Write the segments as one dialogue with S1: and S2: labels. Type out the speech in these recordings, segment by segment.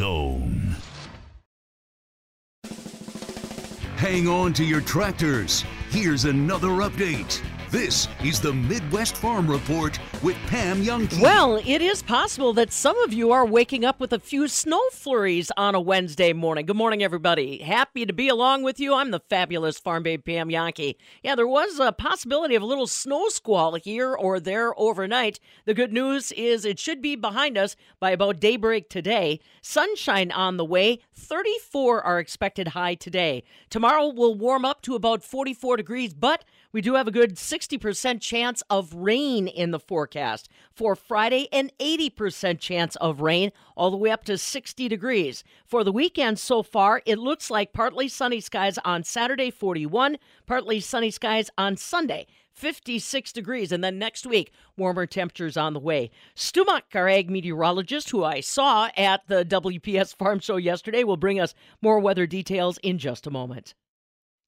S1: Zone. Hang on to your tractors. Here's another update. This is the Midwest Farm Report with Pam Jahnke.
S2: Well, it is possible that some of you are waking up with a few snow flurries on a Wednesday morning. Good morning, everybody. Happy to be along with you. I'm the fabulous farm babe Pam Jahnke. Yeah, there was a possibility of a little snow squall here or there overnight. The good news is it should be behind us by about daybreak today. Sunshine on the way. 34 are expected high today. Tomorrow will warm up to about 44 degrees, but we do have a good 60% chance of rain in the forecast. For Friday, an 80% chance of rain, all the way up to 60 degrees. For the weekend so far, it looks like partly sunny skies on Saturday, 41, partly sunny skies on Sunday. 56 degrees. And then next week, warmer temperatures on the way. Stu Muck, our ag meteorologist, who I saw at the WPS Farm Show yesterday, will bring us more weather details in just a moment.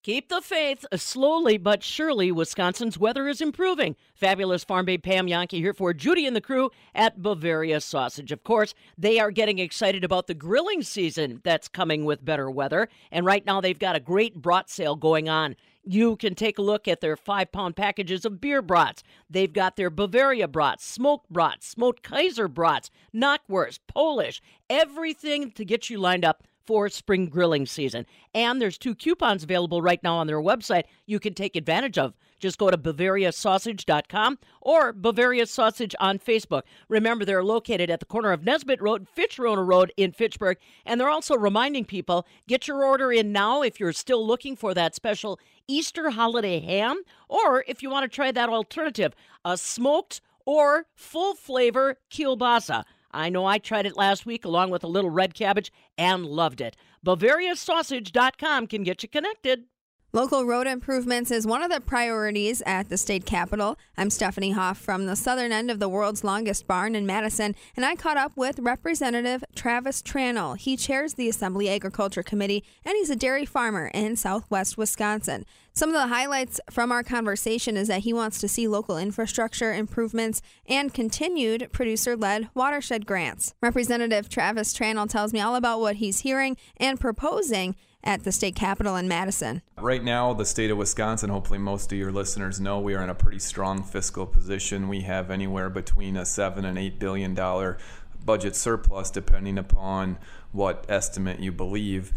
S2: Keep the faith. Uh, slowly but surely, Wisconsin's weather is improving. Fabulous farm babe Pam Jahnke here for Judy and the crew at Bavaria Sausage. Of course, they are getting excited about the grilling season that's coming with better weather. And right now, they've got a great brat sale going on. You can take a look at their five pound packages of beer brats. They've got their Bavaria brats, smoked brats, smoked Kaiser brats, knockwurst, Polish, everything to get you lined up for spring grilling season. And there's two coupons available right now on their website you can take advantage of. Just go to BavariaSausage.com or Bavaria Sausage on Facebook. Remember, they're located at the corner of Nesbitt Road and Fitchrona Road in Fitchburg. And they're also reminding people get your order in now if you're still looking for that special Easter holiday ham, or if you want to try that alternative, a smoked or full flavor kielbasa. I know I tried it last week along with a little red cabbage and loved it. BavariaSausage.com can get you connected.
S3: Local road improvements is one of the priorities at the state capitol. I'm Stephanie Hoff from the southern end of the world's longest barn in Madison, and I caught up with Representative Travis Tranel. He chairs the Assembly Agriculture Committee, and he's a dairy farmer in southwest Wisconsin. Some of the highlights from our conversation is that he wants to see local infrastructure improvements and continued producer led watershed grants. Representative Travis Tranel tells me all about what he's hearing and proposing at the state capitol in Madison.
S4: Right now, the state of Wisconsin, hopefully most of your listeners know, we are in a pretty strong fiscal position. We have anywhere between a seven and eight billion dollar budget surplus, depending upon what estimate you believe.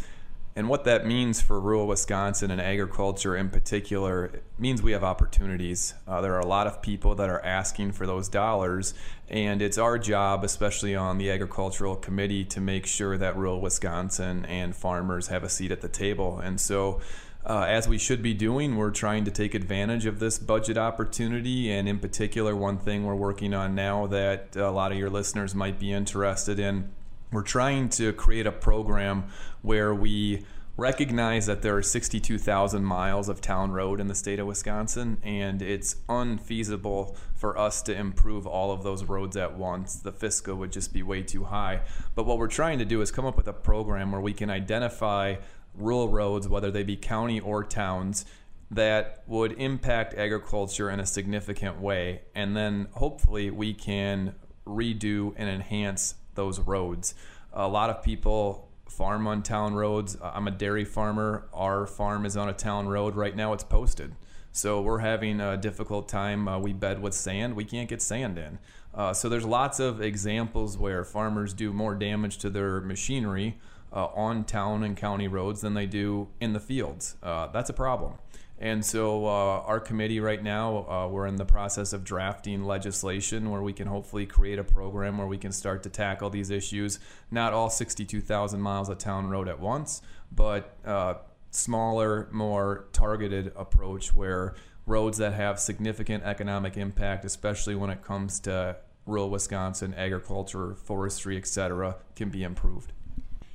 S4: And what that means for rural Wisconsin and agriculture in particular means we have opportunities. Uh, there are a lot of people that are asking for those dollars, and it's our job, especially on the agricultural committee, to make sure that rural Wisconsin and farmers have a seat at the table. And so, uh, as we should be doing, we're trying to take advantage of this budget opportunity. And in particular, one thing we're working on now that a lot of your listeners might be interested in we're trying to create a program where we recognize that there are 62,000 miles of town road in the state of Wisconsin, and it's unfeasible for us to improve all of those roads at once. The FSCA would just be way too high. But what we're trying to do is come up with a program where we can identify rural roads, whether they be county or towns, that would impact agriculture in a significant way. And then hopefully we can redo and enhance those roads. A lot of people farm on town roads. I'm a dairy farmer. Our farm is on a town road. Right now it's posted. So we're having a difficult time. Uh, we bed with sand. We can't get sand in. Uh, so there's lots of examples where farmers do more damage to their machinery uh, on town and county roads than they do in the fields. Uh, that's a problem. And so, uh, our committee right now, uh, we're in the process of drafting legislation where we can hopefully create a program where we can start to tackle these issues. Not all 62,000 miles of town road at once, but uh, smaller, more targeted approach where roads that have significant economic impact, especially when it comes to rural Wisconsin, agriculture, forestry, etc., can be improved.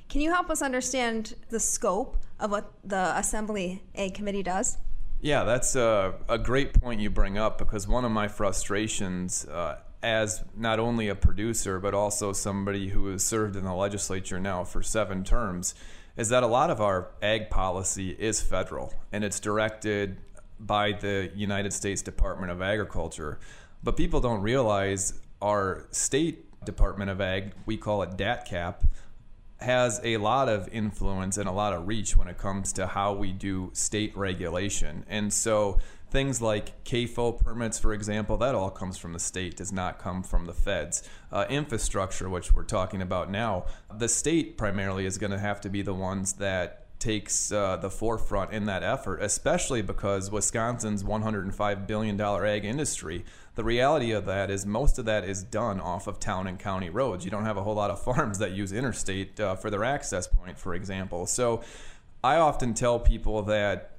S3: Can you help us understand the scope of what the Assembly Ag Committee does?
S4: Yeah, that's a, a great point you bring up because one of my frustrations uh, as not only a producer but also somebody who has served in the legislature now for seven terms is that a lot of our ag policy is federal and it's directed by the United States Department of Agriculture. But people don't realize our state Department of Ag, we call it DATCP, has a lot of influence and a lot of reach when it comes to how we do state regulation. And so things like CAFO permits, for example, that all comes from the state, does not come from the feds. Uh, infrastructure, which we're talking about now, the state primarily is going to have to be the ones that takes uh, the forefront in that effort, especially because Wisconsin's $105 billion ag industry the reality of that is most of that is done off of town and county roads. You don't have a whole lot of farms that use interstate uh, for their access point, for example. So I often tell people that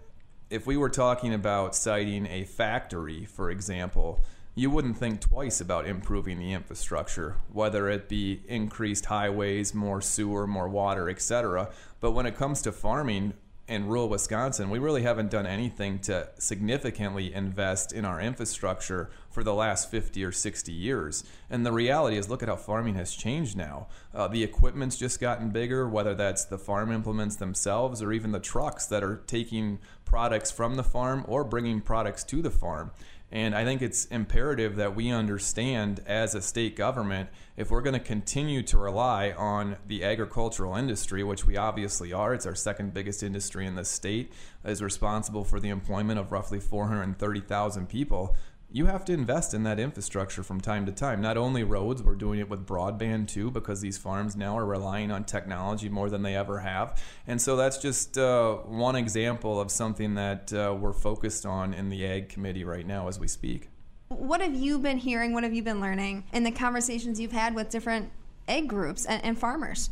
S4: if we were talking about siting a factory, for example, you wouldn't think twice about improving the infrastructure, whether it be increased highways, more sewer, more water, etc. But when it comes to farming, in rural Wisconsin, we really haven't done anything to significantly invest in our infrastructure for the last 50 or 60 years. And the reality is, look at how farming has changed now. Uh, the equipment's just gotten bigger, whether that's the farm implements themselves or even the trucks that are taking products from the farm or bringing products to the farm. And I think it's imperative that we understand as a state government if we're going to continue to rely on the agricultural industry, which we obviously are, it's our second biggest industry in the state, is responsible for the employment of roughly 430,000 people you have to invest in that infrastructure from time to time. Not only roads, we're doing it with broadband too, because these farms now are relying on technology more than they ever have. And so that's just uh, one example of something that uh, we're focused on in the Ag Committee right now as we speak.
S3: What have you been hearing? What have you been learning in the conversations you've had with different ag groups and, and farmers?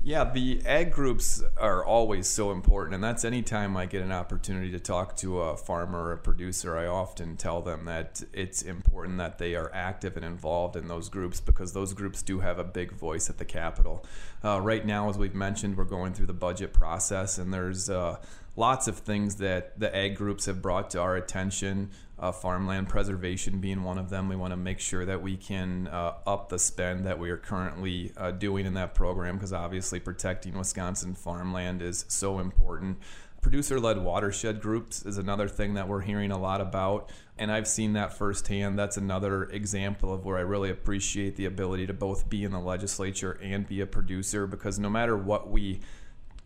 S4: Yeah, the ag groups are always so important, and that's anytime I get an opportunity to talk to a farmer or a producer, I often tell them that it's important that they are active and involved in those groups because those groups do have a big voice at the Capitol. Uh, right now, as we've mentioned, we're going through the budget process, and there's uh, lots of things that the ag groups have brought to our attention uh, farmland preservation being one of them. We want to make sure that we can uh, up the spend that we are currently uh, doing in that program because obviously protecting Wisconsin farmland is so important. Producer led watershed groups is another thing that we're hearing a lot about, and I've seen that firsthand. That's another example of where I really appreciate the ability to both be in the legislature and be a producer because no matter what we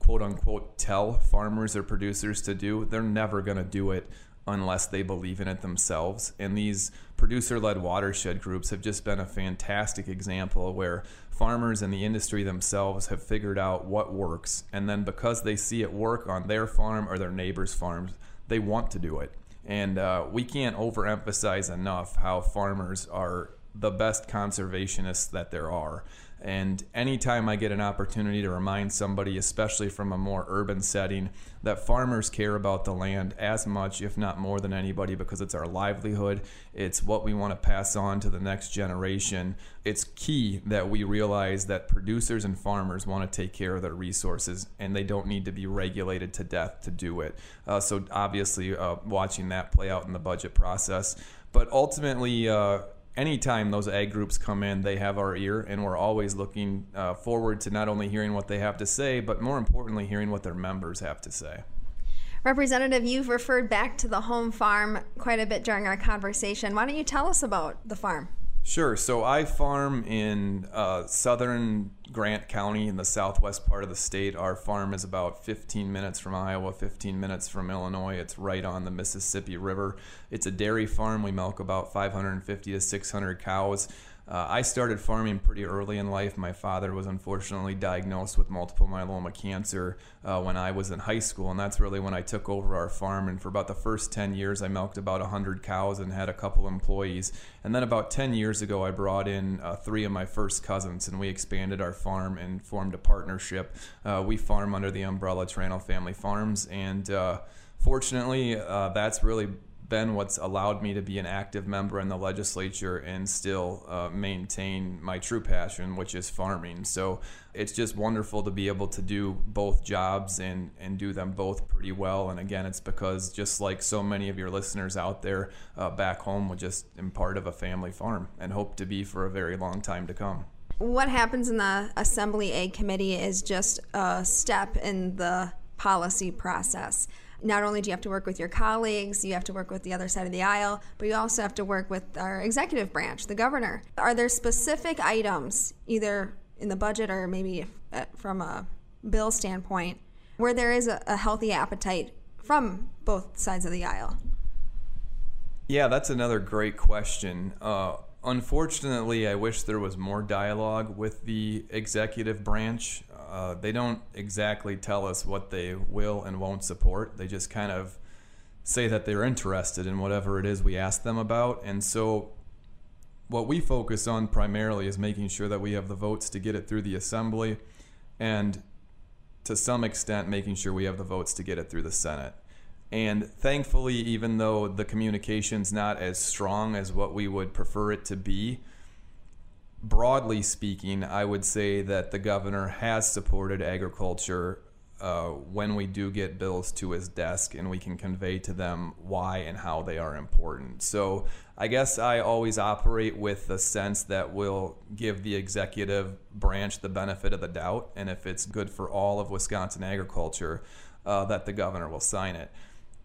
S4: quote unquote tell farmers or producers to do, they're never going to do it unless they believe in it themselves. And these producer led watershed groups have just been a fantastic example where farmers and the industry themselves have figured out what works. And then because they see it work on their farm or their neighbor's farms, they want to do it. And uh, we can't overemphasize enough how farmers are the best conservationists that there are. And anytime I get an opportunity to remind somebody, especially from a more urban setting, that farmers care about the land as much, if not more than anybody, because it's our livelihood, it's what we want to pass on to the next generation. It's key that we realize that producers and farmers want to take care of their resources and they don't need to be regulated to death to do it. Uh, so, obviously, uh, watching that play out in the budget process. But ultimately, uh, anytime those ag groups come in, they have our ear, and we're always looking uh, forward to not only hearing what they have to say, but more importantly, hearing what their members have to say.
S3: Representative, you've referred back to the home farm quite a bit during our conversation. Why don't you tell us about the farm?
S4: Sure. So I farm in uh, southern Grant County in the southwest part of the state. Our farm is about 15 minutes from Iowa, 15 minutes from Illinois. It's right on the Mississippi River. It's a dairy farm. We milk about 550 to 600 cows. Uh, I started farming pretty early in life. My father was unfortunately diagnosed with multiple myeloma cancer uh, when I was in high school, and that's really when I took over our farm. And for about the first 10 years, I milked about 100 cows and had a couple employees. And then about 10 years ago, I brought in uh, three of my first cousins, and we expanded our farm and formed a partnership. Uh, we farm under the umbrella Tranel Family Farms, and uh, fortunately, uh, that's really been what's allowed me to be an active member in the legislature and still uh, maintain my true passion, which is farming. So it's just wonderful to be able to do both jobs and, and do them both pretty well. And again, it's because just like so many of your listeners out there uh, back home, we just am part of a family farm and hope to be for a very long time to come
S3: what happens in the Assembly Ag Committee is just a step in the policy process not only do you have to work with your colleagues, you have to work with the other side of the aisle, but you also have to work with our executive branch, the governor. Are there specific items, either in the budget or maybe uh, from a bill standpoint where there is a, a healthy appetite from both sides of the aisle?
S4: Yeah, that's another great question. Uh, unfortunately, I wish there was more dialogue with the executive branch. Uh, they don't exactly tell us what they will and won't support. They just kind of say that they're interested in whatever it is we ask them about. And so, what we focus on primarily is making sure that we have the votes to get it through the assembly and to some extent making sure we have the votes to get it through the Senate. And thankfully, even though the communication's not as strong as what we would prefer it to be, broadly speaking, I would say that the governor has supported agriculture uh, when we do get bills to his desk and we can convey to them why and how they are important. So I guess I always operate with the sense that we'll give the executive branch the benefit of the doubt, and if it's good for all of Wisconsin agriculture, uh, that the governor will sign it.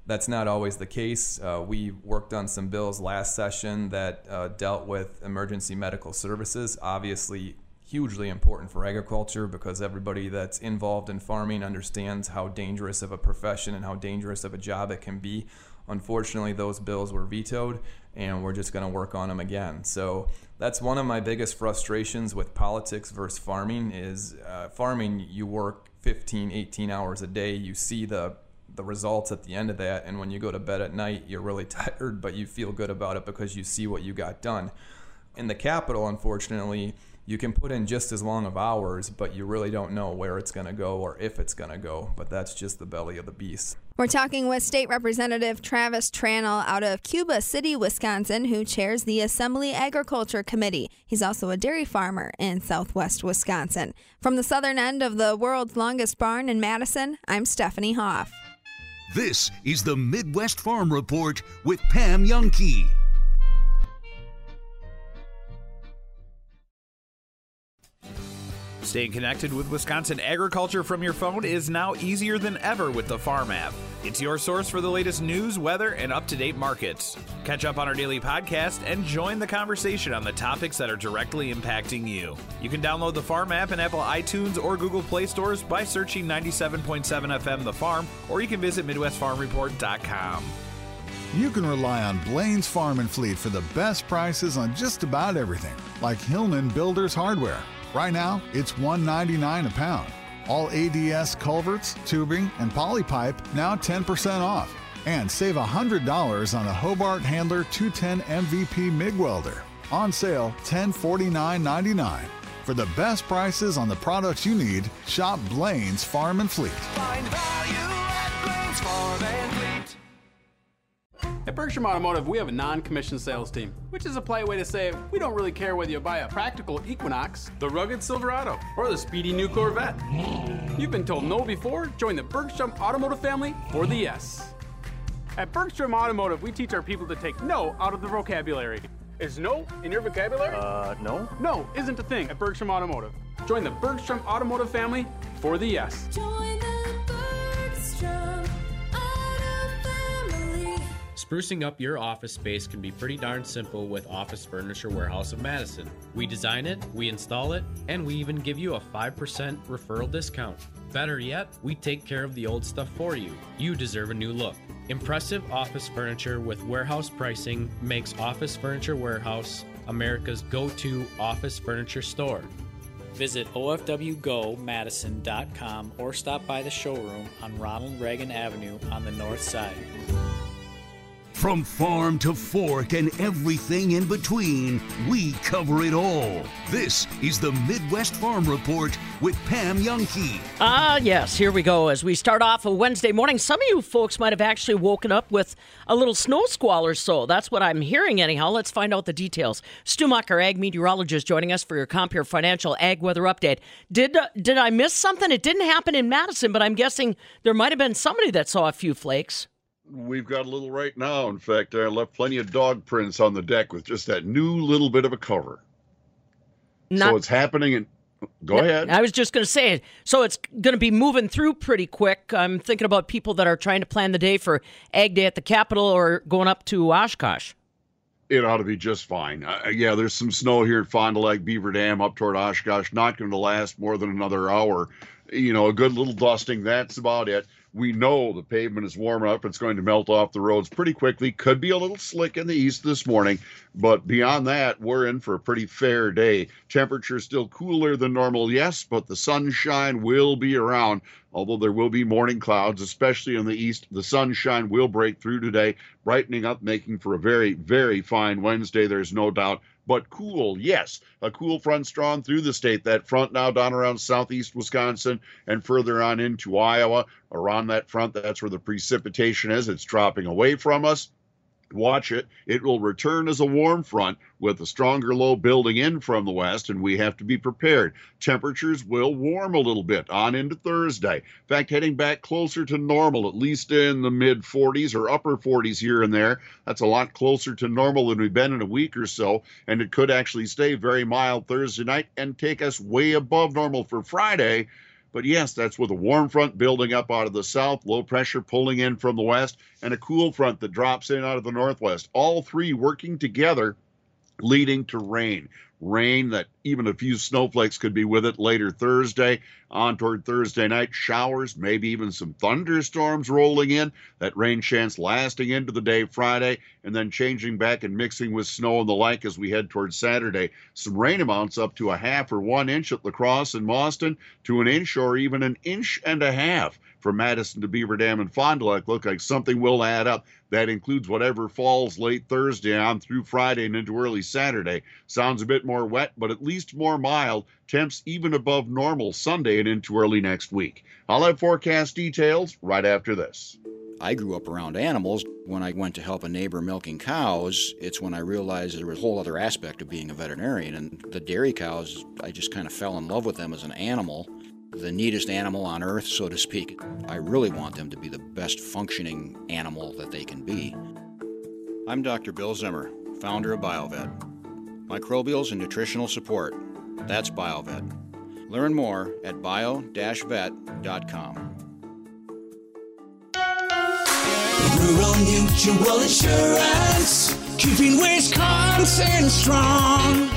S4: That's not always the case. Uh, we worked on some bills last session that uh, dealt with emergency medical services. Obviously, hugely important for agriculture because everybody that's involved in farming understands how dangerous of a profession and how dangerous of a job it can be. Unfortunately, those bills were vetoed, and we're just going to work on them again. So that's one of my biggest frustrations with politics versus farming. Is uh, farming you work 15, 18 hours a day. You see the the results at the end of that. And when you go to bed at night, you're really tired, but you feel good about it because you see what you got done. In the capital, unfortunately, you can put in just as long of hours, but you really don't know where it's going to go or if it's going to go. But that's just the belly of the beast.
S3: We're talking with State Representative Travis Tranel out of Cuba City, Wisconsin, who chairs the Assembly Agriculture Committee. He's also a dairy farmer in southwest Wisconsin. From the southern end of the world's longest barn in Madison, I'm Stephanie Hoff.
S1: This is the Midwest Farm Report with Pam Jahnke.
S5: Staying connected with Wisconsin agriculture from your phone is now easier than ever with the Farm app. It's your source for the latest news, weather, and up to date markets. Catch up on our daily podcast and join the conversation on the topics that are directly impacting you. You can download the Farm app in Apple iTunes or Google Play stores by searching 97.7 FM The Farm, or you can visit MidwestFarmReport.com.
S6: You can rely on Blain's Farm and Fleet for the best prices on just about everything, like Hillman Builders Hardware. Right now, it's $1.99 a pound. All ADS culverts, tubing, and polypipe now 10% off. And save $100 on a Hobart Handler 210 MVP MIG welder. On sale $1049.99. For the best prices on the products you need, shop Blain's Farm and Fleet.
S7: Find value at Blain's Farm and Fleet.
S8: At Bergstrom Automotive, we have a non commissioned sales team, which is a polite way to say we don't really care whether you buy a practical Equinox, the rugged Silverado, or the speedy new Corvette. You've been told no before? Join the Bergstrom Automotive family for the yes. At Bergstrom Automotive, we teach our people to take no out of the vocabulary. Is no in your vocabulary?
S9: Uh, no.
S8: No isn't a thing at Bergstrom Automotive. Join the Bergstrom Automotive family for the yes.
S10: Sprucing up your office space can be pretty darn simple with Office Furniture Warehouse of Madison. We design it, we install it, and we even give you a 5% referral discount. Better yet, we take care of the old stuff for you. You deserve a new look. Impressive office furniture with warehouse pricing makes Office Furniture Warehouse America's go to office furniture store.
S11: Visit ofwgomadison.com or stop by the showroom on Ronald Reagan Avenue on the north side.
S1: From farm to fork and everything in between, we cover it all. This is the Midwest Farm Report with Pam Jahnke.
S12: Ah, yes, here we go. As we start off a Wednesday morning, some of you folks might have actually woken up with a little snow squall or so. That's what I'm hearing, anyhow. Let's find out the details. Stu Mucker, ag meteorologist, joining us for your Compeer Financial Ag Weather Update. Did uh, did I miss something? It didn't happen in Madison, but I'm guessing there might have been somebody that saw a few flakes.
S13: We've got a little right now. In fact, I left plenty of dog prints on the deck with just that new little bit of a cover.
S12: Not-
S13: so it's happening. And go ahead.
S12: I was just going to say, it. so it's going to be moving through pretty quick. I'm thinking about people that are trying to plan the day for Ag Day at the Capitol or going up to Oshkosh.
S13: it ought to be just fine. Uh, yeah, there's some snow here at Fond du Lac Beaver Dam up toward Oshkosh. Not going to last more than another hour. You know, a good little dusting. That's about it. We know the pavement is warm up. It's going to melt off the roads pretty quickly. Could be a little slick in the east this morning, but beyond that, we're in for a pretty fair day. Temperature still cooler than normal, yes, but the sunshine will be around. Although there will be morning clouds, especially in the east, the sunshine will break through today, brightening up, making for a very, very fine Wednesday. There's no doubt but cool. Yes, a cool front's drawn through the state. That front now down around southeast Wisconsin and further on into Iowa. Around that front, that's where the precipitation is. It's dropping away from us. Watch it. It will return as a warm front with a stronger low building in from the west, and we have to be prepared. Temperatures will warm a little bit on into Thursday. In fact, heading back closer to normal, at least in the mid 40s or upper 40s here and there. That's a lot closer to normal than we've been in a week or so, and it could actually stay very mild Thursday night and take us way above normal for Friday. But yes, that's with a warm front building up out of the south, low pressure pulling in from the west, and a cool front that drops in out of the northwest. All three working together, leading to rain. Rain that even a few snowflakes could be with it later Thursday. On toward Thursday night, showers, maybe even some thunderstorms rolling in. That rain chance lasting into the day Friday, and then changing back and mixing with snow and the like as we head toward Saturday. Some rain amounts up to a half or one inch at La Crosse and Boston, to an inch or even an inch and a half from Madison to Beaver Dam and Fond du Lac. Look like something will add up. That includes whatever falls late Thursday on through Friday and into early Saturday. Sounds a bit more wet, but at least more mild. Temps even above normal Sunday and into early next week. I'll have forecast details right after this.
S6: I grew up around animals. When I went to help a neighbor milking cows, it's when I realized there was a whole other aspect of being a veterinarian. And the dairy cows, I just kind of fell in love with them as an animal, the neatest animal on earth, so to speak. I really want them to be the best functioning animal that they can be. I'm Dr. Bill Zimmer, founder of BioVet. Microbials and nutritional support. That's BioVet. Learn more at bio-vet.com.
S7: Rural Mutual Insurance, keeping Wisconsin strong.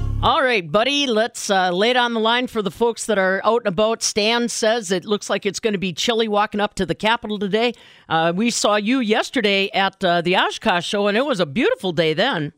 S2: All right, buddy, let's uh, lay it on the line for the folks that are out and about. Stan says it looks like it's going to be chilly walking up to the Capitol today. Uh, we saw you yesterday at uh, the Oshkosh show, and it was a beautiful day then.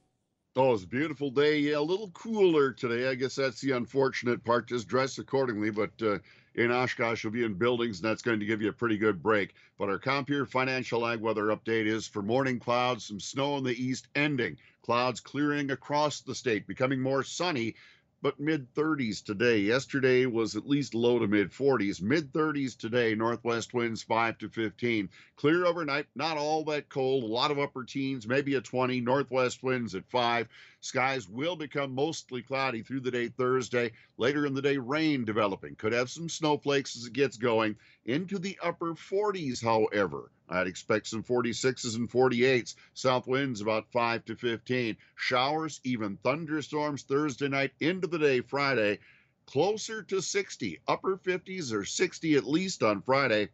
S13: Oh, it's a beautiful day. Yeah, a little cooler today. I guess that's the unfortunate part. Just dress accordingly. But uh, in Oshkosh, you'll be in buildings, and that's going to give you a pretty good break. But our Compeer Financial Ag weather update is for morning clouds, some snow in the east ending. Clouds clearing across the state, becoming more sunny, but mid 30s today. Yesterday was at least low to mid 40s. Mid 30s today, northwest winds 5 to 15. Clear overnight, not all that cold, a lot of upper teens, maybe a 20. Northwest winds at 5. Skies will become mostly cloudy through the day Thursday. Later in the day, rain developing. Could have some snowflakes as it gets going. Into the upper 40s, however. I'd expect some 46s and 48s. South winds about 5 to 15. Showers, even thunderstorms Thursday night into the day Friday. Closer to 60. Upper 50s or 60 at least on Friday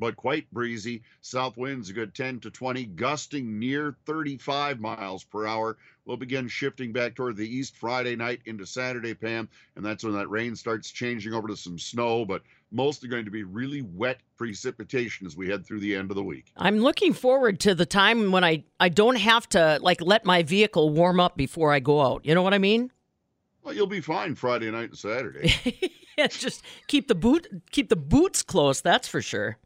S13: but quite breezy. South winds a good 10 to 20, gusting near 35 miles per hour. We'll begin shifting back toward the east Friday night into Saturday, Pam, and that's when that rain starts changing over to some snow, but mostly going to be really wet precipitation as we head through the end of the week.
S2: I'm looking forward to the time when I, I don't have to like let my vehicle warm up before I go out. You know what I mean?
S13: Well, you'll be fine Friday night and Saturday.
S2: yeah, just keep the boot keep the boots close, that's for sure.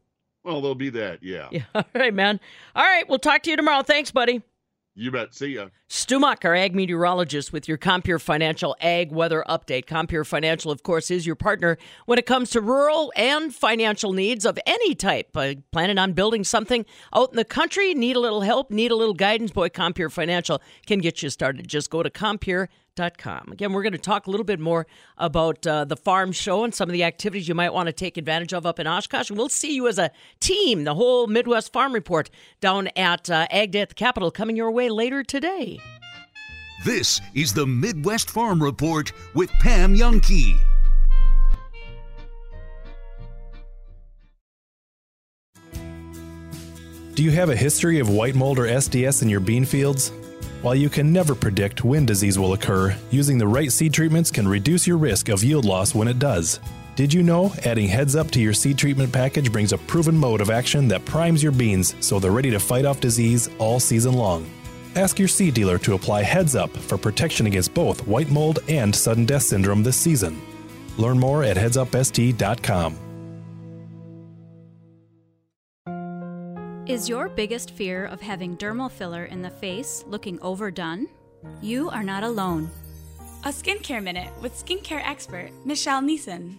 S13: Well, there'll be that, yeah.
S2: Yeah. All right, man. All right, we'll talk to you tomorrow. Thanks, buddy.
S13: You bet. See ya.
S2: Stu Muck, our ag meteorologist, with your Compeer Financial Ag Weather Update. Compeer Financial, of course, is your partner when it comes to rural and financial needs of any type. Uh, planning on building something out in the country, need a little help, need a little guidance? Boy, Compeer Financial can get you started. Just go to Com. Again, we're going to talk a little bit more about uh, the farm show and some of the activities you might want to take advantage of up in Oshkosh. And we'll see you as a team, the whole Midwest Farm Report, down at uh, Ag Day at the Capitol, coming your way later today.
S1: This is the Midwest Farm Report with Pam Jahnke.
S14: Do you have a history of white mold or SDS in your bean fields? While you can never predict when disease will occur, using the right seed treatments can reduce your risk of yield loss when it does. Did you know adding Heads Up to your seed treatment package brings a proven mode of action that primes your beans so they're ready to fight off disease all season long? Ask your seed dealer to apply Heads Up for protection against both white mold and sudden death syndrome this season. Learn more at headsupst.com.
S15: Is your biggest fear of having dermal filler in the face looking overdone? You are not alone.
S16: A skincare minute with skincare expert Michelle Neeson.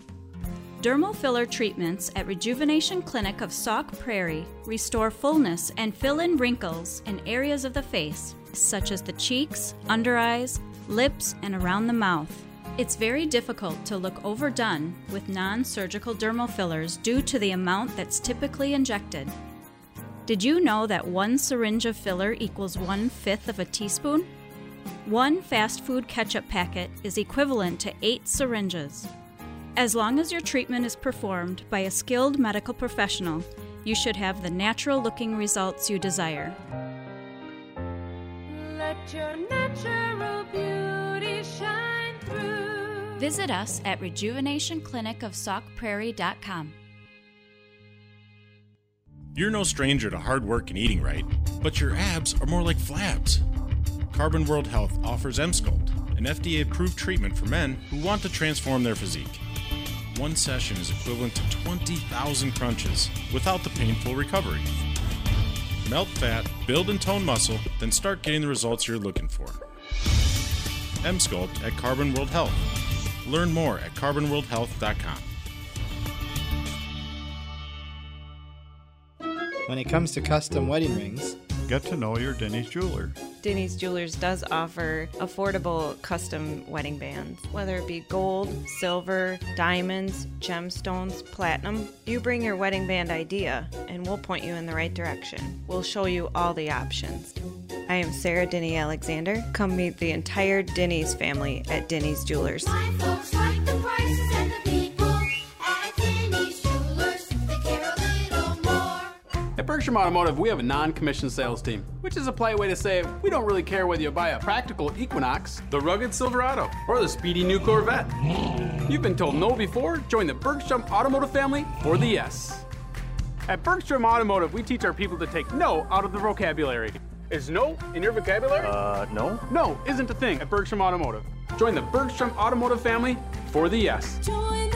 S15: Dermal filler treatments at Rejuvenation Clinic of Sauk Prairie restore fullness and fill in wrinkles in areas of the face, such as the cheeks, under eyes, lips, and around the mouth. It's very difficult to look overdone with non surgical dermal fillers due to the amount that's typically injected. Did you know that one syringe of filler equals one fifth of a teaspoon? One fast food ketchup packet is equivalent to eight syringes. As long as your treatment is performed by a skilled medical professional, you should have the natural looking results you desire.
S17: Let your natural beauty shine through.
S15: Visit us at rejuvenationclinicofsaukprairie.com.
S18: You're no stranger to hard work and eating right, but your abs are more like flabs. Carbon World Health offers Emsculpt, an FDA-approved treatment for men who want to transform their physique. One session is equivalent to 20,000 crunches without the painful recovery. Melt fat, build and tone muscle, then start getting the results you're looking for. Emsculpt at Carbon World Health. Learn more at carbonworldhealth.com.
S19: When it comes to custom wedding rings,
S20: get to know your Denny's jeweler.
S21: Denny's Jewelers does offer affordable custom wedding bands, whether it be gold, silver, diamonds, gemstones, platinum. You bring your wedding band idea, and we'll point you in the right direction. We'll show you all the options. I am Sarah Denny Alexander. Come meet the entire Denny's family at Denny's Jewelers.
S17: At
S8: Bergstrom Automotive, we have a non commissioned sales team, which is a polite way to say we don't really care whether you buy a practical Equinox, the rugged Silverado, or the speedy new Corvette. You've been told no before? Join the Bergstrom Automotive family for the yes. At Bergstrom Automotive, we teach our people to take no out of the vocabulary. Is no in your vocabulary?
S20: Uh, no.
S8: No isn't a thing at Bergstrom Automotive. Join the Bergstrom Automotive family for the yes.
S17: Join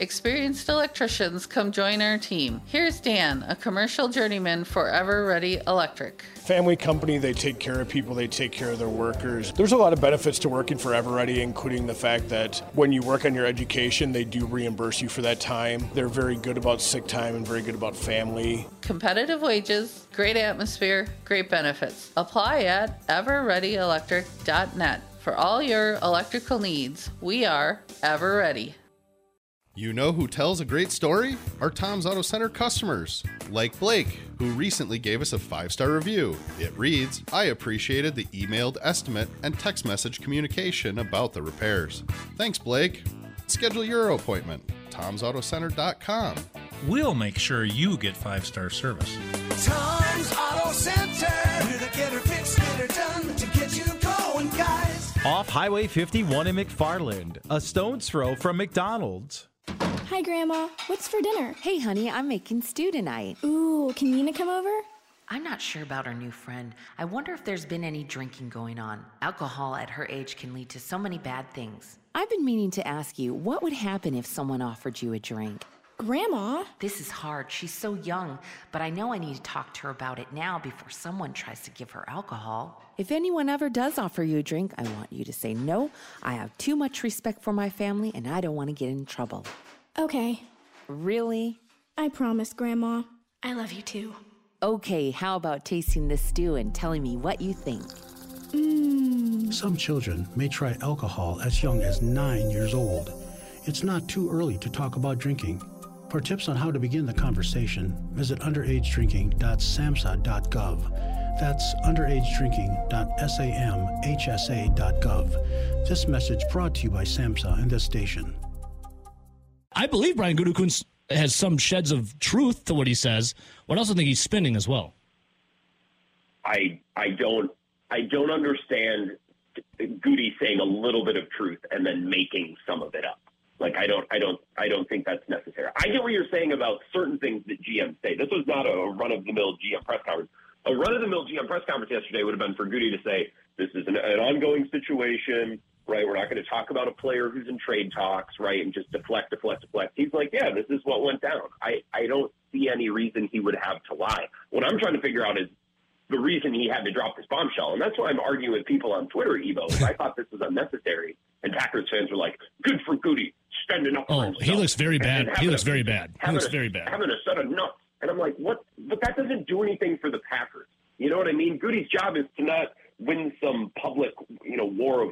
S22: Experienced electricians, come join our team. Here's Dan, a commercial journeyman for Ever Ready Electric.
S23: Family company, they take care of people, they take care of their workers. There's a lot of benefits to working for Everready, including the fact that when you work on your education, they do reimburse you for that time. They're very good about sick time and very good about family.
S22: Competitive wages, great atmosphere, great benefits. Apply at everreadyelectric.net for all your electrical needs. We are Ever Ready.
S24: You know who tells a great story? Our Tom's Auto Center customers, like Blake, who recently gave us a five star review. It reads I appreciated the emailed estimate and text message communication about the repairs. Thanks, Blake. Schedule your appointment. Tom'sAutoCenter.com.
S25: We'll make sure you get five star service.
S7: Tom's Auto Center. We're the get her fixed, get her done to get you going, guys.
S5: Off Highway 51 in McFarland, a stone's throw from McDonald's.
S26: Hi, Grandma. What's for dinner?
S27: Hey, honey, I'm making stew tonight.
S26: Ooh, can Nina come over?
S27: I'm not sure about our new friend. I wonder if there's been any drinking going on. Alcohol at her age can lead to so many bad things. I've been meaning to ask you what would happen if someone offered you a drink?
S26: Grandma?
S27: This is hard. She's so young, but I know I need to talk to her about it now before someone tries to give her alcohol. If anyone ever does offer you a drink, I want you to say no. I have too much respect for my family and I don't want to get in trouble.
S26: Okay.
S27: Really?
S26: I promise, Grandma. I love you too.
S27: Okay, how about tasting this stew and telling me what you think? Mm.
S28: Some children may try alcohol as young as nine years old. It's not too early to talk about drinking. For tips on how to begin the conversation, visit underagedrinking.samhsa.gov. That's underagedrinking.samhsa.gov. This message brought to you by SAMHSA and this station.
S29: I believe Brian Gutekunst has some sheds of truth to what he says, but I also think he's spinning as well.
S30: I I don't I don't understand Goody saying a little bit of truth and then making some of it up. Like I don't I don't I don't think that's necessary. I get what you're saying about certain things that GM say. This was not a run of the mill GM press conference. A run of the mill GM press conference yesterday would have been for Goody to say this is an, an ongoing situation, right? We're not going to talk about a player who's in trade talks, right? And just deflect, deflect, deflect. He's like, yeah, this is what went down. I I don't see any reason he would have to lie. What I'm trying to figure out is the reason he had to drop this bombshell. And that's why I'm arguing with people on Twitter, Evo. is I thought this was unnecessary. And Packers fans were like, good for Goody, standing up
S29: Oh, he looks very bad. He looks
S30: a-
S29: very bad. He looks
S30: a-
S29: very bad.
S30: Having a set of nuts. And I'm like, what? But that doesn't do anything for the Packers. You know what I mean? Goody's job is to not win some public, you know, war of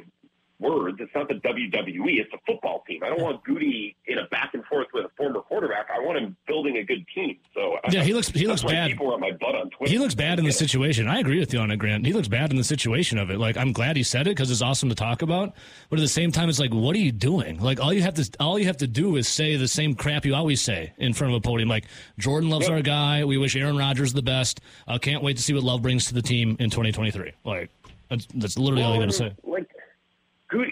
S30: words. It's not the WWE. It's a football team. I don't want Goody in a back and forth with a former quarterback. I want him building a good team. So
S29: Yeah, he looks- he looks bad.
S30: People are on my butt on Twitter.
S29: He looks bad in the situation. I agree with you on it, Grant. He looks bad in the situation of it. Like I'm glad he said it because it's awesome to talk about. But at the same time, it's like, what are you doing? Like all you have to all you have to do is say the same crap you always say in front of a podium. Like Jordan loves our guy. We wish Aaron Rodgers the best. I uh, can't wait to see what love brings to the team in 2023. Like that's that's literally all you got to say.
S30: Like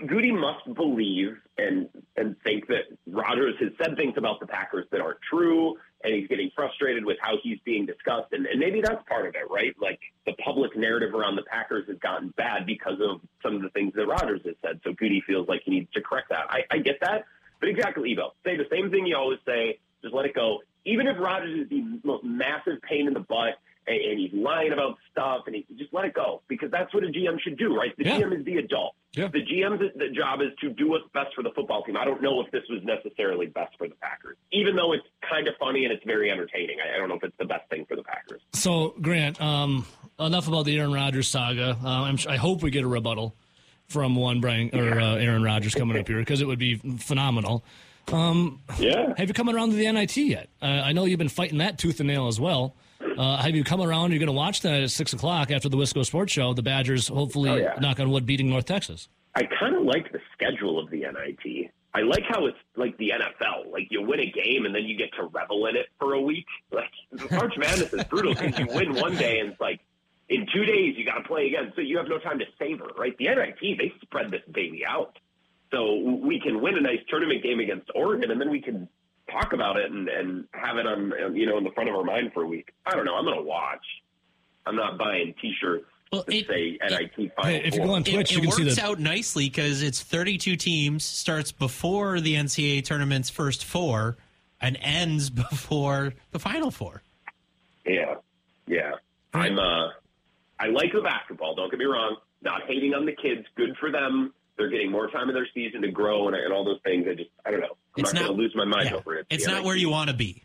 S30: Goody, must believe and and think that Rodgers has said things about the Packers that aren't true, and he's getting frustrated with how he's being discussed, and, and maybe that's part of it, right? Like the public narrative around the Packers has gotten bad because of some of the things that Rodgers has said. So Goody feels like he needs to correct that. I, I get that, but exactly, Evo, say the same thing you always say. Just let it go. Even if Rodgers is the most massive pain in the butt and, and he's lying about stuff, and he just let it go because that's what a GM should do, right? The
S29: Yeah.
S30: GM is the adult.
S29: Yeah.
S30: The GM's the job is to do what's best for the football team. I don't know if this was necessarily best for the Packers, even though it's kind of funny and it's very entertaining. I, I don't know if it's the best thing for the Packers.
S29: So Grant, um, enough about the Aaron Rodgers saga. Uh, I'm, I hope we get a rebuttal from one Brian or uh, Aaron Rodgers coming up here because it would be phenomenal. Um,
S30: yeah.
S29: Have you come around to the NIT yet? Uh, I know you've been fighting that tooth and nail as well. Uh, have you come around? You're going to watch that at six o'clock after the Wisco Sports Show. The Badgers, hopefully,
S30: Oh, yeah.
S29: knock on wood, beating North Texas.
S30: I kind of like the schedule of the NIT. I like how it's like the NFL. Like you win a game and then you get to revel in it for a week. Like March Madness is brutal because you win one day and it's like in two days you got to play again, so you have no time to savor. Right? The NIT they spread this baby out, so we can win a nice tournament game against Oregon and then we can talk about it and, and have it on you know in the front of our mind for a week. I don't know. I'm gonna watch. I'm not buying T-shirts that say NIT Final Four.
S29: Twitch,
S31: it,
S29: you can
S31: it
S29: see
S31: works
S29: the-
S31: out nicely because it's 32 teams, starts before the NCAA tournament's first four, and ends before the final four.
S30: Yeah, yeah. I'm uh, I like the basketball. Don't get me wrong. Not hating on the kids. Good for them. They're getting more time in their season to grow and, and all those things. I just I don't know. I'm
S31: It's
S30: not, going to lose my mind
S31: yeah.
S30: over it.
S31: It's not where you want to be.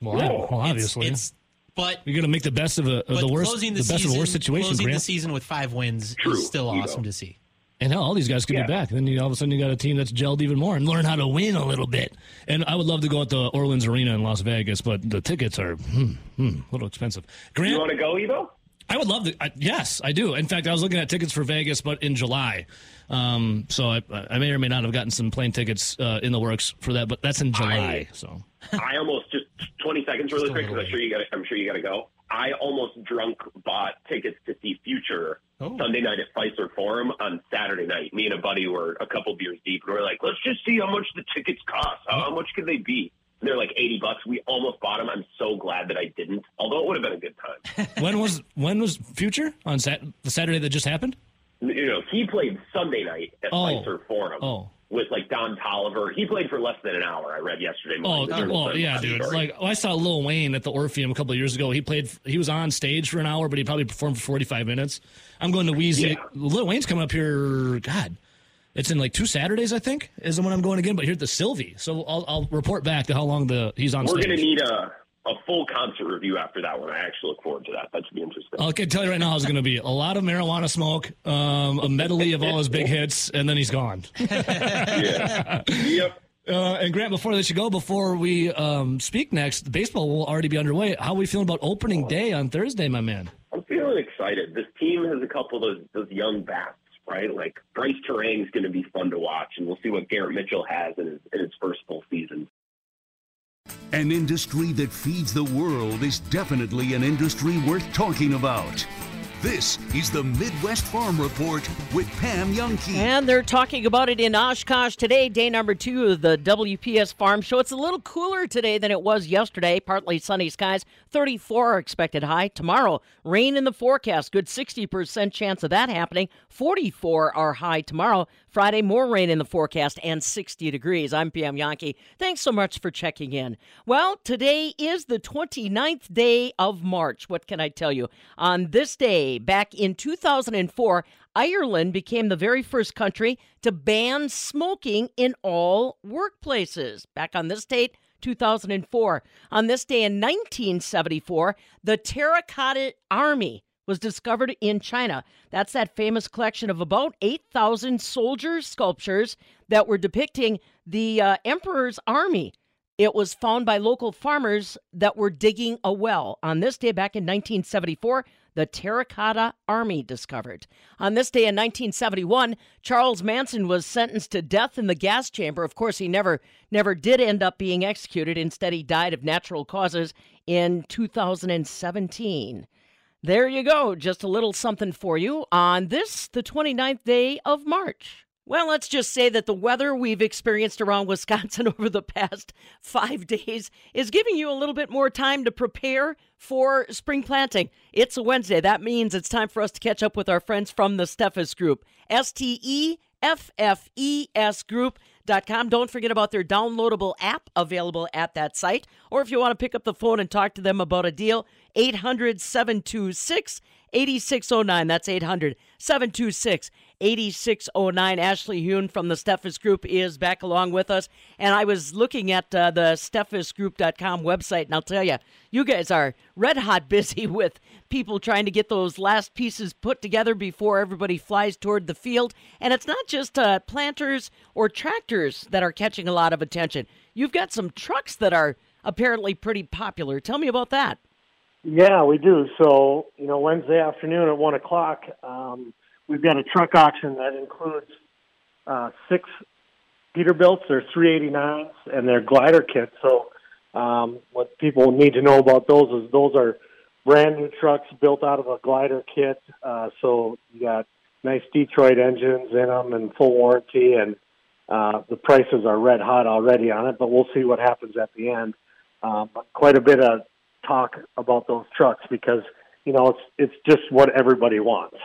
S29: Well,
S30: No.
S29: well, obviously,
S31: It's, but
S29: you're going to make the best of, a, of the worst,
S31: closing
S29: the,
S31: the,
S29: best
S31: season,
S29: of the worst situation.
S31: closing
S29: Grant.
S31: the season with five wins
S30: True,
S31: is still awesome
S30: know.
S31: to see.
S29: And hell, all these guys could
S30: Yeah.
S29: be back. And then you all of a sudden you got a team that's gelled even more and learn how to win a little bit. And I would love to go at the Orleans Arena in Las Vegas, but the tickets are hmm, hmm, a little expensive. Grant,
S30: You want to go, Evo?
S29: I would love to. I, yes, I do. In fact, I was looking at tickets for Vegas, but in July. Um, so I, I may or may not have gotten some plane tickets uh, in the works for that, but that's in July. so
S30: I almost just 20 seconds really quick because I'm sure you got I'm sure you got to go. I almost drunk bought tickets to see Future
S29: Oh.
S30: Sunday night at Fiserv Forum on Saturday night. Me and a buddy were a couple beers deep and we are like, let's just see how much the tickets cost. How, how much could they be? And they're like 80 bucks. We almost bought them. I'm so glad that I didn't. Although it would have been a good time.
S29: when was when was Future on sat- the Saturday that just happened?
S30: you know, he played Sunday night at
S29: Oh.
S30: Fiserv Forum
S29: Oh.
S30: with like Don Toliver. He played for less than an hour. I read yesterday.
S29: Oh,
S30: morning. The
S29: well, yeah, dude.
S30: story.
S29: Like, I saw Lil Wayne at the Orpheum a couple of years ago. He played. He was on stage for an hour, but he probably performed for forty five minutes. I'm going to Weezy.
S30: Yeah.
S29: Lil Wayne's coming up here. God, it's in like two Saturdays, I think, is the one I'm going again. But here at the Sylvee, so I'll, I'll report back to how long the he's on
S30: We're gonna need a a full concert review after that one. I actually look forward to that. That should be interesting.
S29: I can tell you right now, it's going to be a lot of marijuana smoke, um, a medley of all his big hits, and then he's gone.
S30: yeah. Yep.
S29: Uh, and Grant, before I let you go, before we um, speak next, baseball will already be underway. How are we feeling about opening day on Thursday, my man?
S30: I'm feeling excited. This team has a couple of those those young bats, right? Like Brice Turang's going to be fun to watch, and we'll see what Garrett Mitchell has in his, in his first full season.
S32: An industry that feeds the world is definitely an industry worth talking about. This is the Midwest Farm Report with Pam Jahnke.
S2: And they're talking about it in Oshkosh today, day number two of the WPS Farm Show. It's a little cooler today than it was yesterday. Partly sunny skies, 34 are expected high. Tomorrow, rain in the forecast, good 60% chance of that happening. 44 are high tomorrow. Friday, more rain in the forecast and 60 degrees. I'm Pam Jahnke. Thanks so much for checking in. Well, today is the 29th day of March. What can I tell you? On this day, back in 2004, Ireland became the very first country to ban smoking in all workplaces. Back on this date, 2004. On this day in 1974, the Terracotta Army was discovered in China. That's that famous collection of about 8,000 soldier sculptures that were depicting the uh, emperor's army. It was found by local farmers that were digging a well. On this day back in 1974, the Terracotta Army discovered. On this day in 1971, Charles Manson was sentenced to death in the gas chamber. Of course, he never never did end up being executed. Instead, he died of natural causes in 2017. There you go. Just a little something for you on this, the 29th day of March. Well, let's just say that the weather we've experienced around Wisconsin over the past five days is giving you a little bit more time to prepare for spring planting. It's a Wednesday. That means it's time for us to catch up with our friends from the Steffes Group. S T E F F E S Group. Com. Don't forget about their downloadable app available at that site. Or if you want to pick up the phone and talk to them about a deal, 800 726 8609. That's 800 726 8609. Ashley Huhn from the Steffes Group is back along with us. And I was looking at uh, the SteffesGroup.com website, and I'll tell you, you guys are red hot busy with people trying to get those last pieces put together before everybody flies toward the field. And it's not just uh, planters or tractors that are catching a lot of attention. You've got some trucks that are apparently pretty popular. Tell me about that.
S33: Yeah, we do. So, you know, Wednesday afternoon at 1 o'clock, um, we've got a truck auction that includes uh, six Peterbilts. They're 389s and they're glider kits. So, um, what people need to know about those is those are brand new trucks built out of a glider kit. Uh, so, you got nice Detroit engines in them and full warranty, and uh, the prices are red hot already on it, but we'll see what happens at the end. Um, quite a bit of talk about those trucks because you know it's it's just what everybody wants.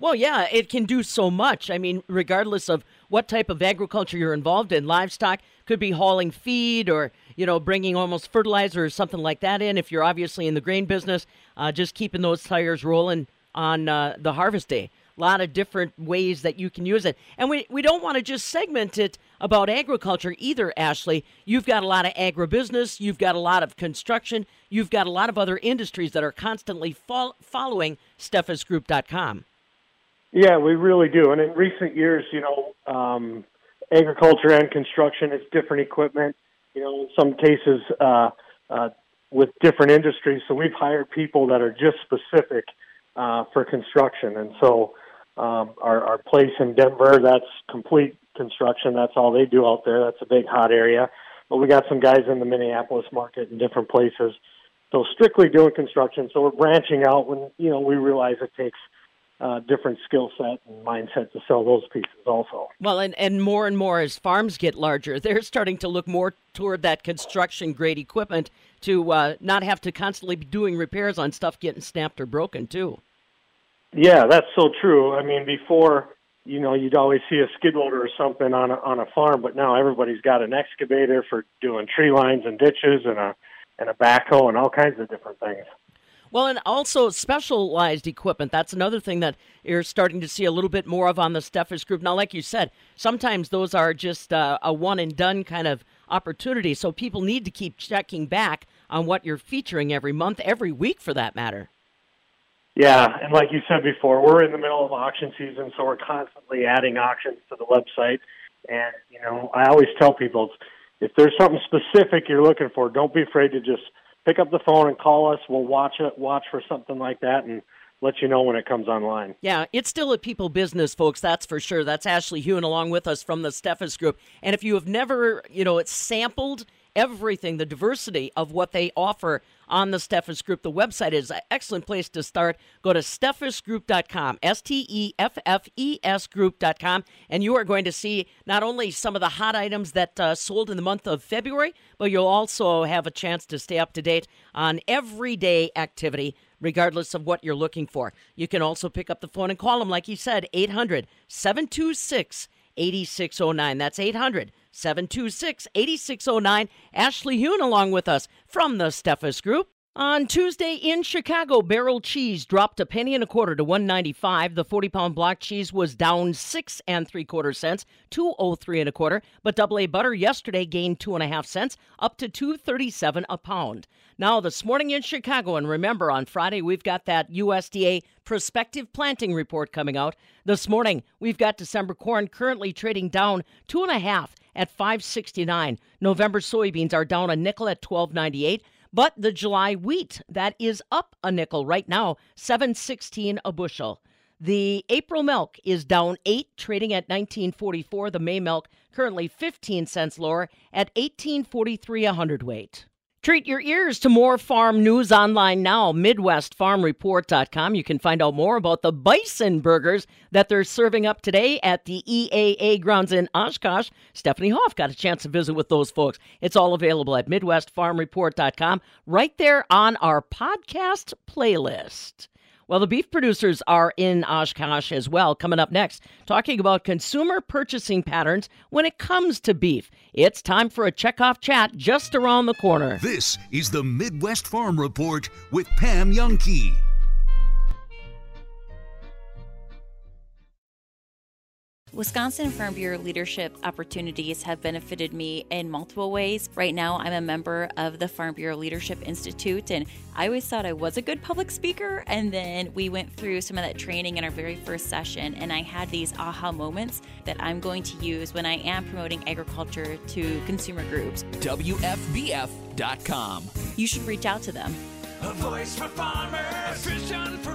S2: Well, yeah, it can do so much. I mean, regardless of what type of agriculture you're involved in, livestock could be hauling feed or, you know, bringing almost fertilizer or something like that in. If you're obviously in the grain business, uh, just keeping those tires rolling on uh, the harvest day. A lot of different ways that you can use it. And we, we don't want to just segment it about agriculture either, Ashley. You've got a lot of agribusiness, you've got a lot of construction, you've got a lot of other industries that are constantly fol- following SteffesGroup.com.
S33: Yeah, we really do. And in recent years, you know, um, agriculture and construction is different equipment. You know, in some cases uh, uh, with different industries. So we've hired people that are just specific uh, for construction. And so um, our, our place in Denver, that's complete construction. That's all they do out there. That's a big hot area. But we got some guys in the Minneapolis market in different places. So strictly doing construction. So we're branching out when you know we realize it takes uh, different skill set and mindset to sell those pieces also.
S2: Well, and, and more and more as farms get larger, they're starting to look more toward that construction grade equipment to uh, not have to constantly be doing repairs on stuff getting snapped or broken too.
S33: Yeah, that's so true. I mean, before you know, you'd always see a skid loader or something on a, on a farm, but now everybody's got an excavator for doing tree lines and ditches and a and a backhoe and all kinds of different things.
S2: Well, and also specialized equipment. That's another thing that you're starting to see a little bit more of on the Steffes Group. Now, like you said, sometimes those are just uh, a one and done kind of opportunity. So people need to keep checking back on what you're featuring every month, every week for that matter.
S33: Yeah, and like you said before, we're in the middle of auction season, so we're constantly adding auctions to the website. And you know, I always tell people if there's something specific you're looking for, don't be afraid to just pick up the phone and call us. We'll watch it, watch for something like that, and let you know when it comes online.
S2: Yeah, it's still a people business, folks. That's for sure. That's Ashley Huhn along with us from the Steffes Group. And if you have never, you know, it's sampled everything, the diversity of what they offer on the Steffes Group, the website is an excellent place to start. Go to steffesgroup.com, S T E F F E S group.com, and you are going to see not only some of the hot items that uh, sold in the month of February, but you'll also have a chance to stay up to date on everyday activity regardless of what you're looking for. You can also pick up the phone and call them, like you said, 800 726 8609. That's 800 726 8609. Ashley Huhn along with us from the Steffes Group. On Tuesday in Chicago, barrel cheese dropped a penny and a quarter to 195. The 40 pound block cheese was down six and three quarter cents, 203 and a quarter. But double A butter yesterday gained two and a half cents, up to 237 a pound. Now this morning in Chicago, and remember on Friday we've got that USDA prospective planting report coming out. This morning we've got December corn currently trading down two and a half at 569. November soybeans are down a nickel at 1298. But the July wheat, that is up a nickel right now, 716 a bushel. The April milk is down 8, trading at 1944. The May milk currently 15 cents lower at 1843 a hundredweight. Treat your ears to more farm news online now. MidwestFarmReport.com. You can find out more about the bison burgers that they're serving up today at the EAA grounds in Oshkosh. Stephanie Hoff got a chance to visit with those folks. It's all available at MidwestFarmReport.com right there on our podcast playlist. Well, the beef producers are in Oshkosh as well. Coming up next, talking about consumer purchasing patterns when it comes to beef. It's time for a checkoff chat just around the corner.
S32: This is the Midwest Farm Report with Pam Jahnke.
S34: Wisconsin Farm Bureau leadership opportunities have benefited me in multiple ways. Right now, I'm a member of the Farm Bureau Leadership Institute, and I always thought I was a good public speaker. And then we went through some of that training in our very first session, and I had these aha moments that I'm going to use when I am promoting agriculture to consumer groups.
S35: WFBF.com.
S34: You should reach out to them.
S7: A voice for farmers, a vision for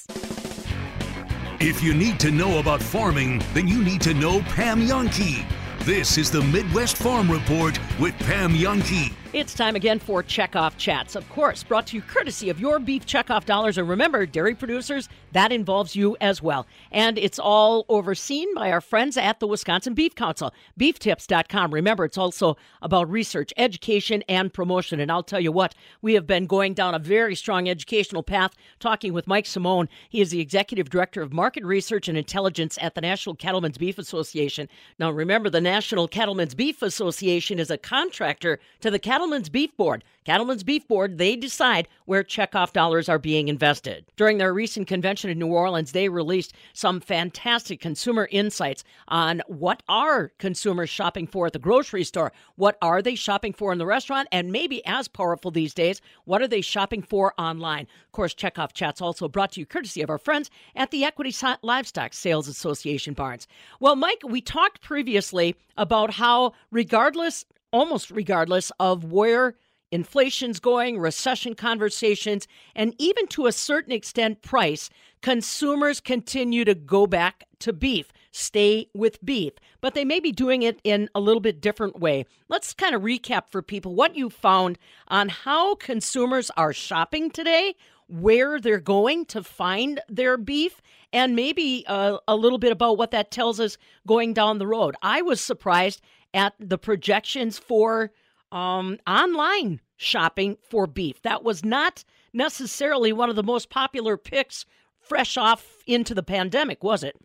S32: If you need to know about farming, then you need to know Pam Jahnke. This is the Midwest Farm Report with Pam Jahnke
S2: It's time again for Checkoff Chats. Of course, brought to you courtesy of your beef checkoff dollars. And remember, dairy producers, that involves you as well. And it's all overseen by our friends at the Wisconsin Beef Council, beeftips.com. Remember, it's also about research, education, and promotion. And I'll tell you what, we have been going down a very strong educational path talking with Mike Simone. He is the executive director of market research and intelligence at the National Cattlemen's Beef Association. Now, remember, the National Cattlemen's Beef Association is a contractor to the Cattlemen's Beef Board. Cattlemen's Beef Board, they decide where checkoff dollars are being invested. During their recent convention in New Orleans, they released some fantastic consumer insights on what are consumers shopping for at the grocery store, what are they shopping for in the restaurant, and maybe as powerful these days, what are they shopping for online? Of course, Checkoff Chat's also brought to you courtesy of our friends at the Equity Livestock Sales Association Barns. Well, Mike, we talked previously about how, regardless almost regardless of where inflation's going, recession conversations, and even to a certain extent, price, consumers continue to go back to beef, stay with beef, but they may be doing it in a little bit different way. Let's kind of recap for people what you found on how consumers are shopping today, where they're going to find their beef, and maybe uh, a little bit about what that tells us going down the road. I was surprised at the projections for um, online shopping for beef. That was not necessarily one of the most popular picks fresh off into the pandemic, was it?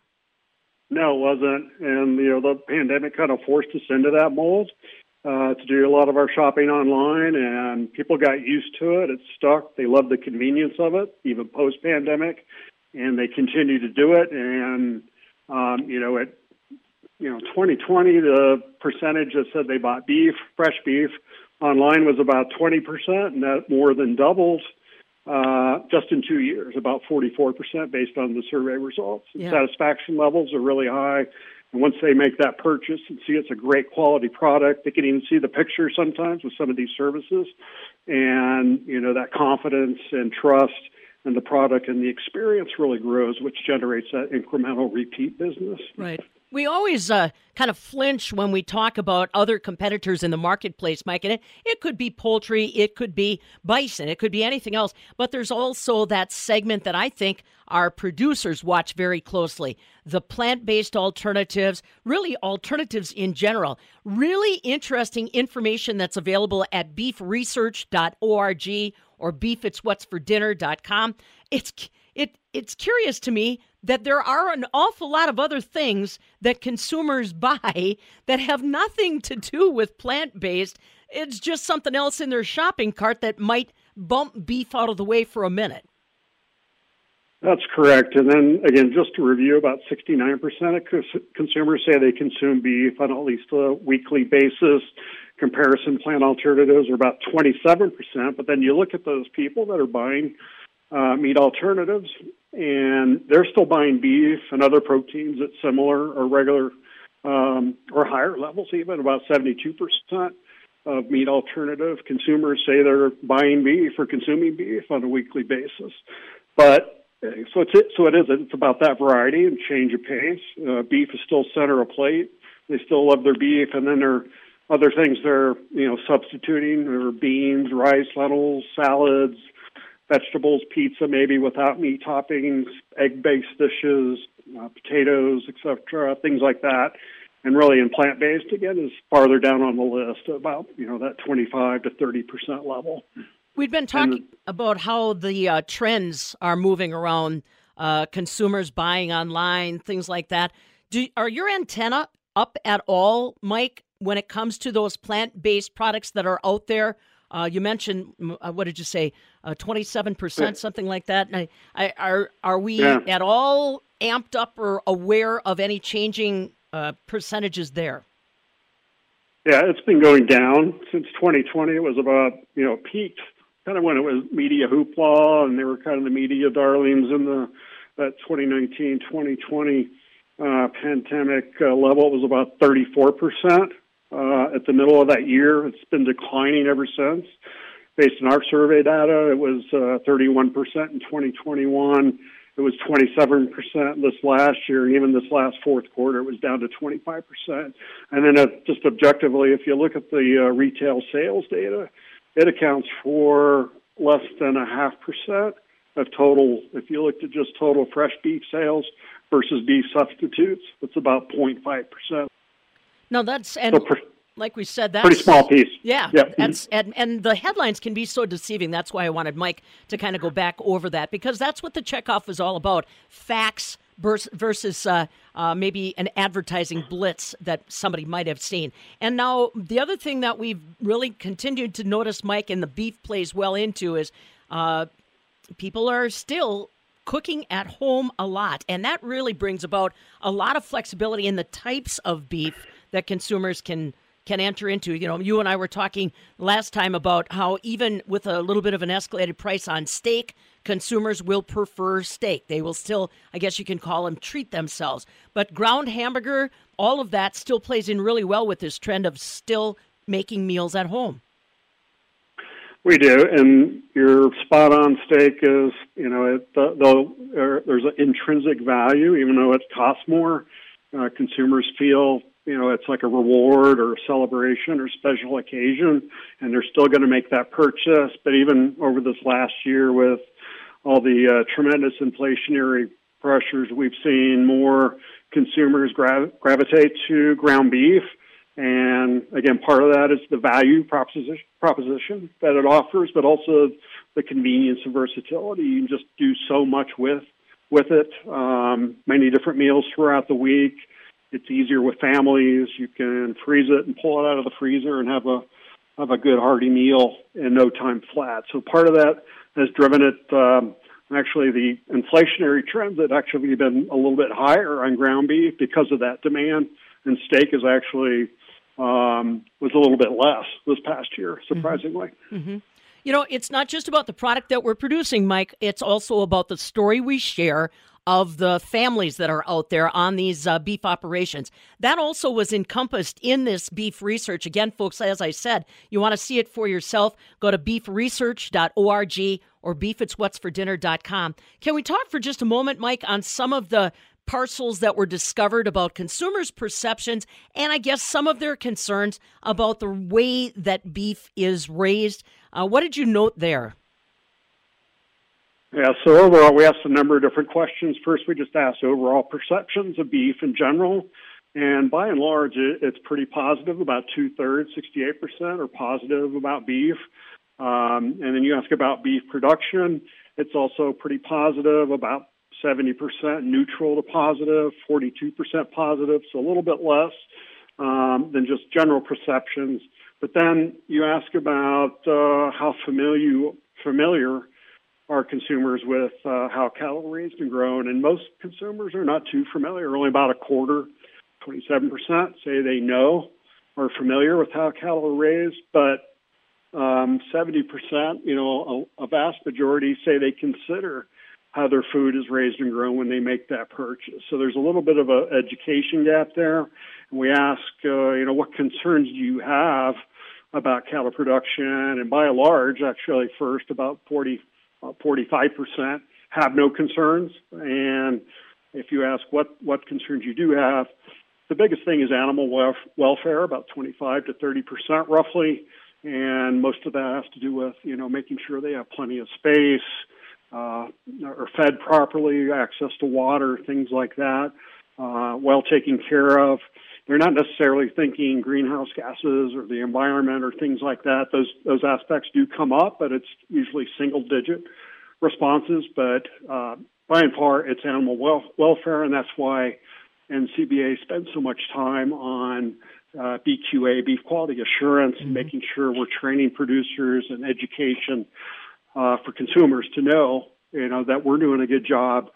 S36: No, it wasn't. And, you know, the pandemic kind of forced us into that mold uh, to do a lot of our shopping online, and people got used to it. It stuck. They loved the convenience of it, even post pandemic, and they continue to do it. And, um, you know, it you know, 2020, the percentage that said they bought beef, fresh beef, online was about 20%, and that more than doubled uh, just in two years, about 44% based on the survey results. Yeah. Satisfaction levels are really high. And once they make that purchase and see it's a great quality product, they can even see the picture sometimes with some of these services. And, you know, that confidence and trust and the product and the experience really grows, which generates that incremental repeat business.
S2: Right. We always uh, kind of flinch when we talk about other competitors in the marketplace, Mike. And it, it could be poultry, it could be bison, it could be anything else. But there's also that segment that I think our producers watch very closely the plant based alternatives, really alternatives in general. Really interesting information that's available at beefresearch.org or beefitswhatsfordinner.com. It's it it's curious to me that there are an awful lot of other things that consumers buy that have nothing to do with plant based. It's just something else in their shopping cart that might bump beef out of the way for a minute.
S36: That's correct. And then again, just to review, about 69% of consumers say they consume beef on at least a weekly basis. Comparison plant alternatives are about 27%. But then you look at those people that are buying uh, meat alternatives, and they're still buying beef and other proteins at similar or regular um, or higher levels, even about 72% of meat alternative consumers say they're buying beef or consuming beef on a weekly basis. But so it's it, so it is it's about that variety and change of pace. Uh, beef is still center of plate. They still love their beef, and then there are other things they're you know substituting. Are beans, rice, lentils, salads, vegetables, pizza maybe without meat toppings, egg-based dishes, uh, potatoes, etc., things like that. And really, in plant-based again is farther down on the list, about you know that 25 to 30 percent level.
S2: We've been talking about how the uh, trends are moving around, uh, consumers buying online, things like that. Do are your antenna up at all, Mike, when it comes to those plant-based products that are out there? Uh, you mentioned uh, what did you say? Uh, twenty-seven percent, something like that. I, I, are are we yeah. at all amped up or aware of any changing uh, percentages there?
S36: Yeah, it's been going down since 2020. It was about you know peaked kind of when it was media hoopla and they were kind of the media darlings in the that 2019 2020 uh, pandemic uh, level. It was about 34 percent uh, at the middle of that year. It's been declining ever since. Based on our survey data, it was uh, 31% in 2021, It was 27% this last year, and even this last fourth quarter, it was down to 25%. And then, uh, just objectively, if you look at the uh, retail sales data, it accounts for less than a half percent of total. If you looked at just total fresh beef sales versus beef substitutes, it's about 0.5 percent.
S2: No, that's and
S36: So pre-
S2: like we said, that's
S36: pretty small piece.
S2: Yeah,
S36: Yep.
S2: that's and and the headlines can be so deceiving. That's why I wanted Mike to kind of go back over that because that's what the checkoff was all about: facts versus uh, uh, maybe an advertising blitz that somebody might have seen. And now the other thing that we've really continued to notice, Mike, and the beef plays well into is uh, people are still cooking at home a lot and that really brings about a lot of flexibility in the types of beef that consumers can can enter into. You know you and I were talking last time about how even with a little bit of an escalated price on steak consumers will prefer steak. They will still I guess you can call them treat themselves. But ground hamburger all of that still plays in really well with this trend of still making meals at home.
S36: We do, and your spot on steak is, you know, it, the, the, there, there's an intrinsic value, even though it costs more. Uh, consumers feel, you know, it's like a reward or a celebration or special occasion, and they're still going to make that purchase. But even over this last year, with all the uh, tremendous inflationary pressures, we've seen more consumers gra- gravitate to ground beef. And again, part of that is the value proposition, proposition that it offers, but also the convenience and versatility. You can just do so much with with it. Um, many different meals throughout the week. It's easier with families. You can freeze it and pull it out of the freezer and have a have a good hearty meal in no time flat. So part of that has driven it. Um, actually, the inflationary trends have actually been a little bit higher on ground beef because of that demand, and steak is actually um, was a little bit less this past year, surprisingly.
S2: hmm You know, it's not just about the product that we're producing, Mike. It's also about the story we share of the families that are out there on these uh, beef operations. That also was encompassed in this beef research. Again, folks, as I said, you want to see it for yourself, go to beefresearch.org or beefitswhatsfordinner.com. Can we talk for just a moment, Mike, on some of the parcels that were discovered about consumers' perceptions and I guess some of their concerns about the way that beef is raised? Uh, what did you note there?
S36: Yeah, so overall, we asked a number of different questions. First, we just asked overall perceptions of beef in general. And by and large, it, it's pretty positive. About two thirds, 68%, are positive about beef. Um, and then you ask about beef production, it's also pretty positive, about 70% neutral to positive, 42% positive, so a little bit less um, than just general perceptions. But then you ask about uh, how familiar, familiar are consumers with uh, how raised and grown, and most consumers are not too familiar. Only about a quarter, 27%, say they know or familiar with how cattle are raised, but um, 70%, you know, a, a vast majority say they consider how their food is raised and grown when they make that purchase. So there's a little bit of an education gap there. And we ask, uh, you know, what concerns do you have about cattle production? And by and large, actually, first about 40, uh, 45% have no concerns. And if you ask what, what concerns you do have, the biggest thing is animal welf- welfare, about 25 to 30 percent roughly, and most of that has to do with you know making sure they have plenty of space, uh, are fed properly, access to water, things like that, uh, well taken care of. They're not necessarily thinking greenhouse gases or the environment or things like that. Those those aspects do come up, but it's usually single digit responses. But uh, by and far, it's animal wel- welfare, and that's why NCBA spends so much time on uh, BQA, beef quality assurance, and making sure we're training producers and education uh, for consumers to know, you know, that we're doing a good job,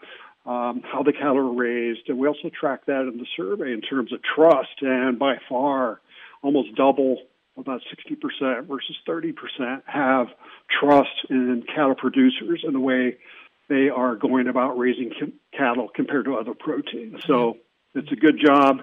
S36: um, how the cattle are raised, and we also track that in the survey in terms of trust, and by far, almost double, about 60% versus 30% have trust in cattle producers and the way they are going about raising c- cattle compared to other proteins. So it's a good job.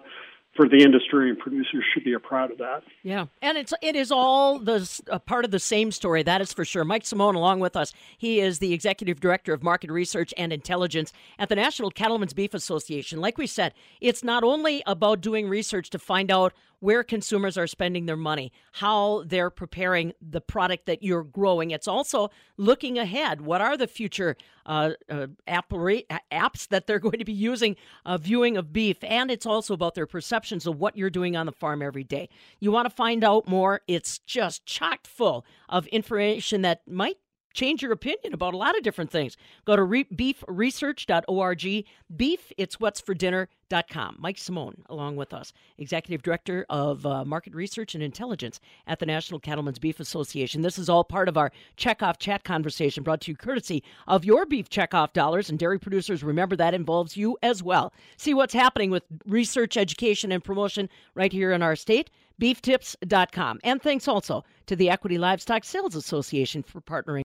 S36: For the industry and producers should be proud of that.
S2: Yeah, and it's it is all the part of the same story. That is for sure. Mike Simone, along with us, he is the executive director of market research and intelligence at the National Cattlemen's Beef Association. Like we said, it's not only about doing research to find out where consumers are spending their money, how they're preparing the product that you're growing. It's also looking ahead. What are the future uh, uh, apps that they're going to be using uh, viewing of beef? And it's also about their perceptions of what you're doing on the farm every day. You want to find out more? It's just chock full of information that might change your opinion about a lot of different things. Go to re- beefresearch.org. Beef, it's what's for dinner.com. Mike Simone, along with us, Executive Director of uh, Market Research and Intelligence at the National Cattlemen's Beef Association. This is all part of our checkoff chat conversation brought to you courtesy of your beef checkoff dollars. And dairy producers, remember that involves you as well. See what's happening with research, education, and promotion right here in our state beeftips.com. And thanks also to the Equity Livestock Sales Association for partnering